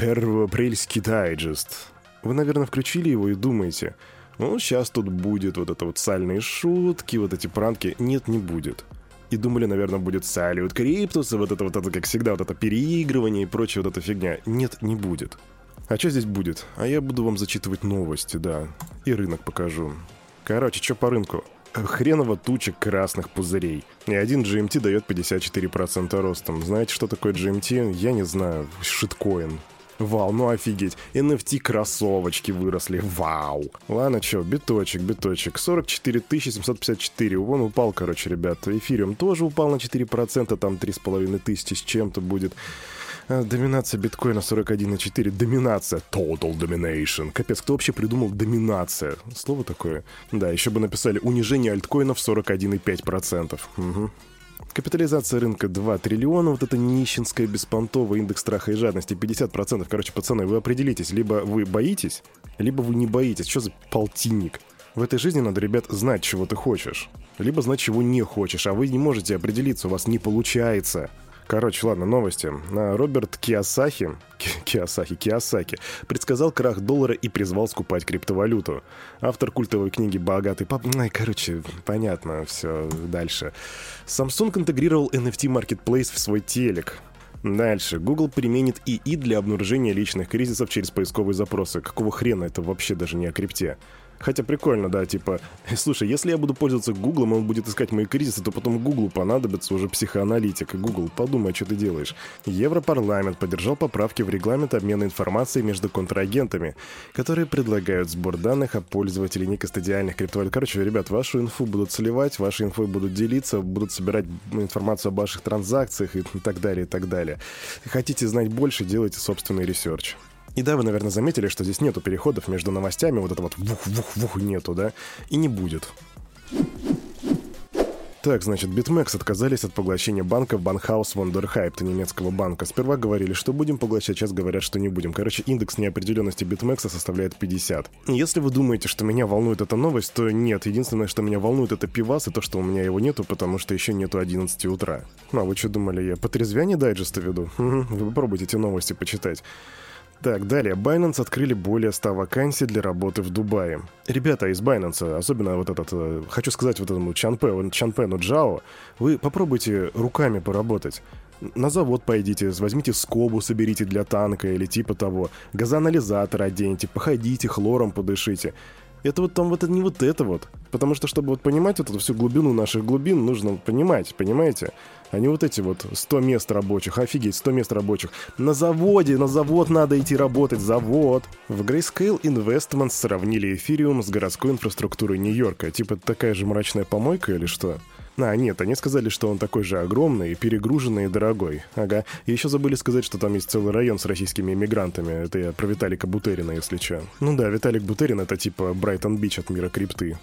первоапрельский дайджест. Вы, наверное, включили его и думаете, ну, сейчас тут будет вот это вот сальные шутки, вот эти пранки. Нет, не будет. И думали, наверное, будет салют криптуса, вот это вот это, как всегда, вот это переигрывание и прочая вот эта фигня. Нет, не будет. А что здесь будет? А я буду вам зачитывать новости, да. И рынок покажу. Короче, что по рынку? Хреново туча красных пузырей. И один GMT дает 54% ростом. Знаете, что такое GMT? Я не знаю. Шиткоин. Вау, ну офигеть. NFT кроссовочки выросли. Вау. Ладно, чё, биточек, биточек. 44 754. Он упал, короче, ребята. Эфириум тоже упал на 4%, там 3,5 тысячи с чем-то будет. А, доминация биткоина 41,4. Доминация. Total domination. Капец, кто вообще придумал доминация? Слово такое? Да, еще бы написали унижение альткоинов 41,5%. Угу. Капитализация рынка 2 триллиона, вот это нищенская, беспонтовая, индекс страха и жадности 50%. Короче, пацаны, вы определитесь, либо вы боитесь, либо вы не боитесь. Что за полтинник? В этой жизни надо, ребят, знать, чего ты хочешь. Либо знать, чего не хочешь, а вы не можете определиться, у вас не получается. Короче, ладно, новости. Роберт Киосахи, Киосахи, Киосаки предсказал крах доллара и призвал скупать криптовалюту. Автор культовой книги «Богатый пап...» Ай, короче, понятно, все, дальше. Samsung интегрировал NFT Marketplace в свой телек. Дальше. Google применит ИИ для обнаружения личных кризисов через поисковые запросы. Какого хрена это вообще даже не о крипте? Хотя прикольно, да, типа, слушай, если я буду пользоваться Гуглом, он будет искать мои кризисы, то потом Гуглу понадобится уже психоаналитик. Гугл, подумай, что ты делаешь. Европарламент поддержал поправки в регламент обмена информацией между контрагентами, которые предлагают сбор данных о пользователе некастодиальных криптовалют. Короче, ребят, вашу инфу будут сливать, вашей инфой будут делиться, будут собирать информацию об ваших транзакциях и так далее, и так далее. Хотите знать больше, делайте собственный research. И да, вы, наверное, заметили, что здесь нету переходов между новостями, вот это вот вух-вух-вух нету, да? И не будет. Так, значит, BitMEX отказались от поглощения банка Банхаус Wonderhype, немецкого банка. Сперва говорили, что будем поглощать, сейчас говорят, что не будем. Короче, индекс неопределенности BitMEX составляет 50. Если вы думаете, что меня волнует эта новость, то нет. Единственное, что меня волнует, это пивас и то, что у меня его нету, потому что еще нету 11 утра. Ну, а вы что думали, я потрезвяние дайджеста веду? Вы попробуйте эти новости почитать. Так, далее. Binance открыли более 100 вакансий для работы в Дубае. Ребята из Binance, особенно вот этот, э, хочу сказать вот этому Чанпе, Чанпе ну Джао, вы попробуйте руками поработать. На завод пойдите, возьмите скобу, соберите для танка или типа того. Газоанализатор оденьте, походите, хлором подышите. Это вот там вот это не вот это вот. Потому что, чтобы вот понимать вот эту всю глубину наших глубин, нужно понимать, понимаете? А не вот эти вот 100 мест рабочих. Офигеть, 100 мест рабочих. На заводе, на завод надо идти работать, завод. В Grayscale Investments сравнили эфириум с городской инфраструктурой Нью-Йорка. Типа такая же мрачная помойка или что? А, нет, они сказали, что он такой же огромный, перегруженный и дорогой. Ага. И еще забыли сказать, что там есть целый район с российскими иммигрантами. Это я про Виталика Бутерина, если что. Ну да, Виталик Бутерин — это типа Брайтон-Бич от мира крипты.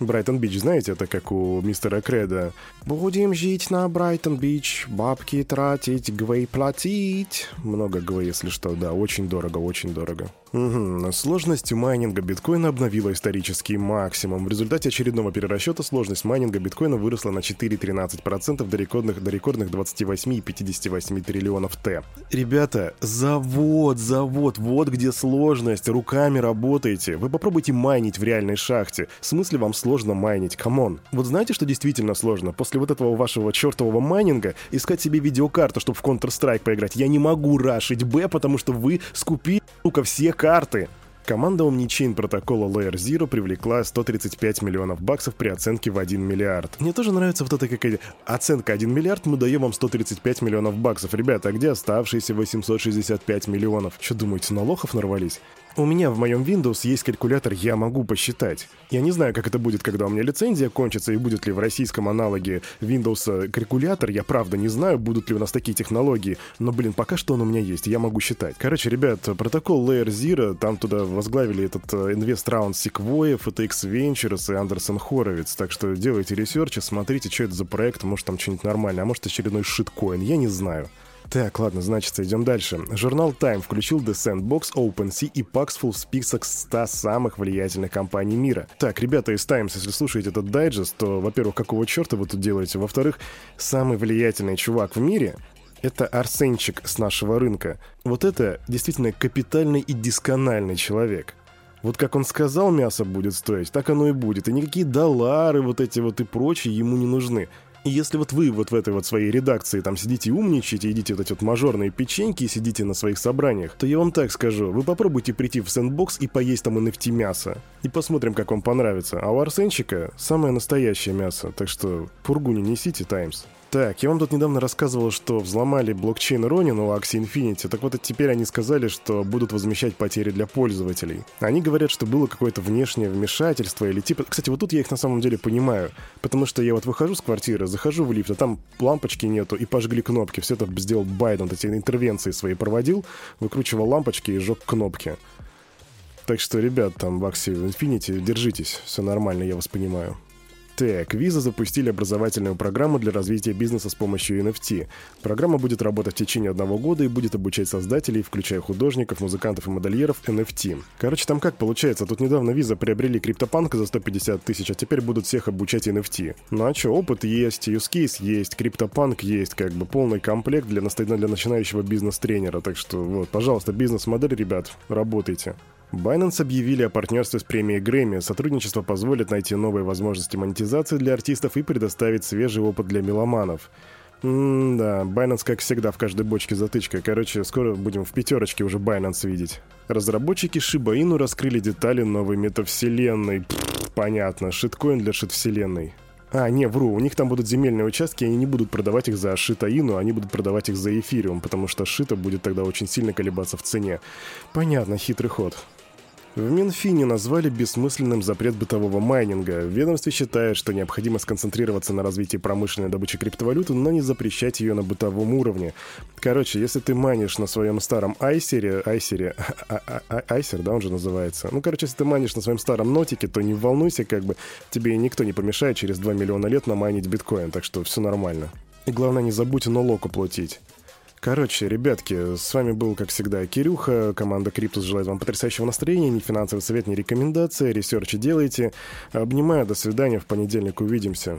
Брайтон-Бич, знаете, это как у мистера Креда. «Будем жить на Брайтон-Бич, бабки тратить, gwei платить». Много gwei, если что, да, очень дорого, очень дорого. Угу. Сложность майнинга биткоина обновила исторический максимум. В результате очередного перерасчета сложность майнинга биткоина выросла на 4,13% до рекордных, до рекордных 28,58 триллионов Т. Ребята, завод, завод, вот где сложность, руками работаете. Вы попробуйте майнить в реальной шахте. В смысле вам сложно майнить, come on. Вот знаете, что действительно сложно? После вот этого вашего чертового майнинга искать себе видеокарту, чтобы в Counter-Strike поиграть. Я не могу рашить B, потому что вы скупили, сука, всех карты. Команда Omnichain протокола Layer Zero привлекла 135 миллионов баксов при оценке в 1 миллиард. Мне тоже нравится вот эта какая оценка 1 миллиард, мы даем вам 135 миллионов баксов. Ребята, а где оставшиеся 865 миллионов? Что думаете, на лохов нарвались? У меня в моем Windows есть калькулятор, я могу посчитать. Я не знаю, как это будет, когда у меня лицензия кончится, и будет ли в российском аналоге Windows калькулятор, я правда не знаю, будут ли у нас такие технологии, но, блин, пока что он у меня есть, я могу считать. Короче, ребят, протокол Layer Zero, там туда возглавили этот инвест раунд Sequoia, FTX Ventures и Андерсон Хоровиц, так что делайте ресерчи, смотрите, что это за проект, может там что-нибудь нормальное, а может очередной шиткоин, я не знаю. Так, ладно, значит, идем дальше. Журнал Time включил The Sandbox, OpenSea и Paxful в список 100 самых влиятельных компаний мира. Так, ребята из Times, если слушаете этот дайджест, то, во-первых, какого черта вы тут делаете? Во-вторых, самый влиятельный чувак в мире Это Арсенчик с нашего рынка. Вот это действительно капитальный и дискональный человек. Вот как он сказал, мясо будет стоить, так оно и будет. И никакие доллары вот эти вот и прочие ему не нужны. И если вот вы вот в этой вот своей редакции там сидите и умничаете, едите вот эти вот мажорные печеньки и сидите на своих собраниях, то я вам так скажу, вы попробуйте прийти в сэндбокс и поесть там NFT мясо. И посмотрим, как вам понравится. А у Арсенчика самое настоящее мясо, так что пургу не несите, Таймс. Так, я вам тут недавно рассказывал, что взломали блокчейн Ronin у Axie Infinity. Так вот, теперь они сказали, что будут возмещать потери для пользователей. Они говорят, что было какое-то внешнее вмешательство или типа... Кстати, вот тут я их на самом деле понимаю. Потому что я вот выхожу с квартиры, захожу в лифт, а там лампочки нету и пожгли кнопки. Все это сделал Байден, эти интервенции свои проводил, выкручивал лампочки и жег кнопки. Так что, ребят, там в Axie Infinity, держитесь, все нормально, я вас понимаю. Так, Visa запустили образовательную программу для развития бизнеса с помощью NFT. Программа будет работать в течение одного года и будет обучать создателей, включая художников, музыкантов и модельеров NFT. Короче, там как получается, тут недавно Visa приобрели криптопанка за 150 тысяч, а теперь будут всех обучать NFT. Ну а что, опыт есть, use case есть, криптопанк есть, как бы полный комплект для, для начинающего бизнес-тренера. Так что вот, пожалуйста, бизнес-модель, ребят, работайте. Binance объявили о партнерстве с премией Грэмми. Сотрудничество позволит найти новые возможности монетизации для артистов и предоставить свежий опыт для меломанов. М-да, Binance, как всегда, в каждой бочке затычка. Короче, скоро будем в пятерочке уже Binance видеть. Разработчики Shiba Inu раскрыли детали новой метавселенной. Пфф, понятно, шиткоин для шит-вселенной. А, не, вру, у них там будут земельные участки, и они не будут продавать их за шитаину, они будут продавать их за эфириум, потому что шита будет тогда очень сильно колебаться в цене. Понятно, хитрый ход. В Минфине назвали бессмысленным запрет бытового майнинга. В ведомстве считают, что необходимо сконцентрироваться на развитии промышленной добычи криптовалюты, но не запрещать ее на бытовом уровне. Короче, если ты майнишь на своем старом айсере, айсере, а, а, а, айсер, да, он же называется. Ну, короче, если ты майнишь на своем старом нотике, то не волнуйся, как бы тебе никто не помешает через 2 миллиона лет намайнить биткоин, так что все нормально. И главное, не забудь налог уплатить. Короче, ребятки, с вами был, как всегда, Кирюха. Команда Криптус желает вам потрясающего настроения. Ни финансовый совет, ни рекомендация. Ресерчи делайте. Обнимаю. До свидания. В понедельник увидимся.